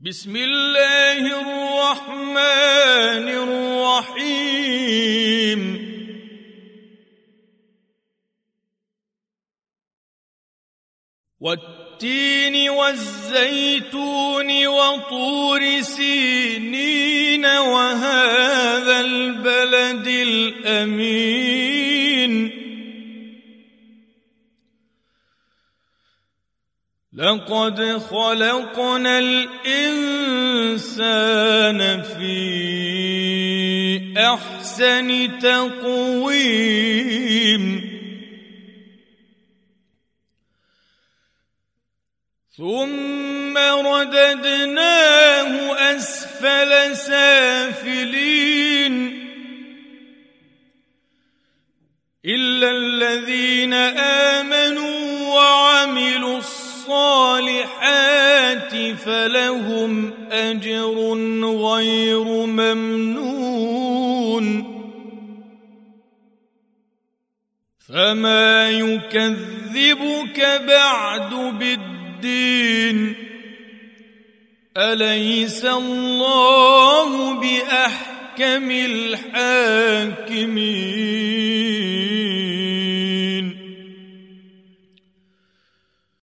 بسم الله الرحمن الرحيم. والتين والزيتون وطور سينين وهذا البلد الأمين. لقد خلقنا الإنسان في أحسن تقويم. ثم رددناه أسفل سافلين. إلا الذين آمنوا الصالحات فلهم أجر غير ممنون. فما يكذبك بعد بالدين. أليس الله بأحكم الحاكمين؟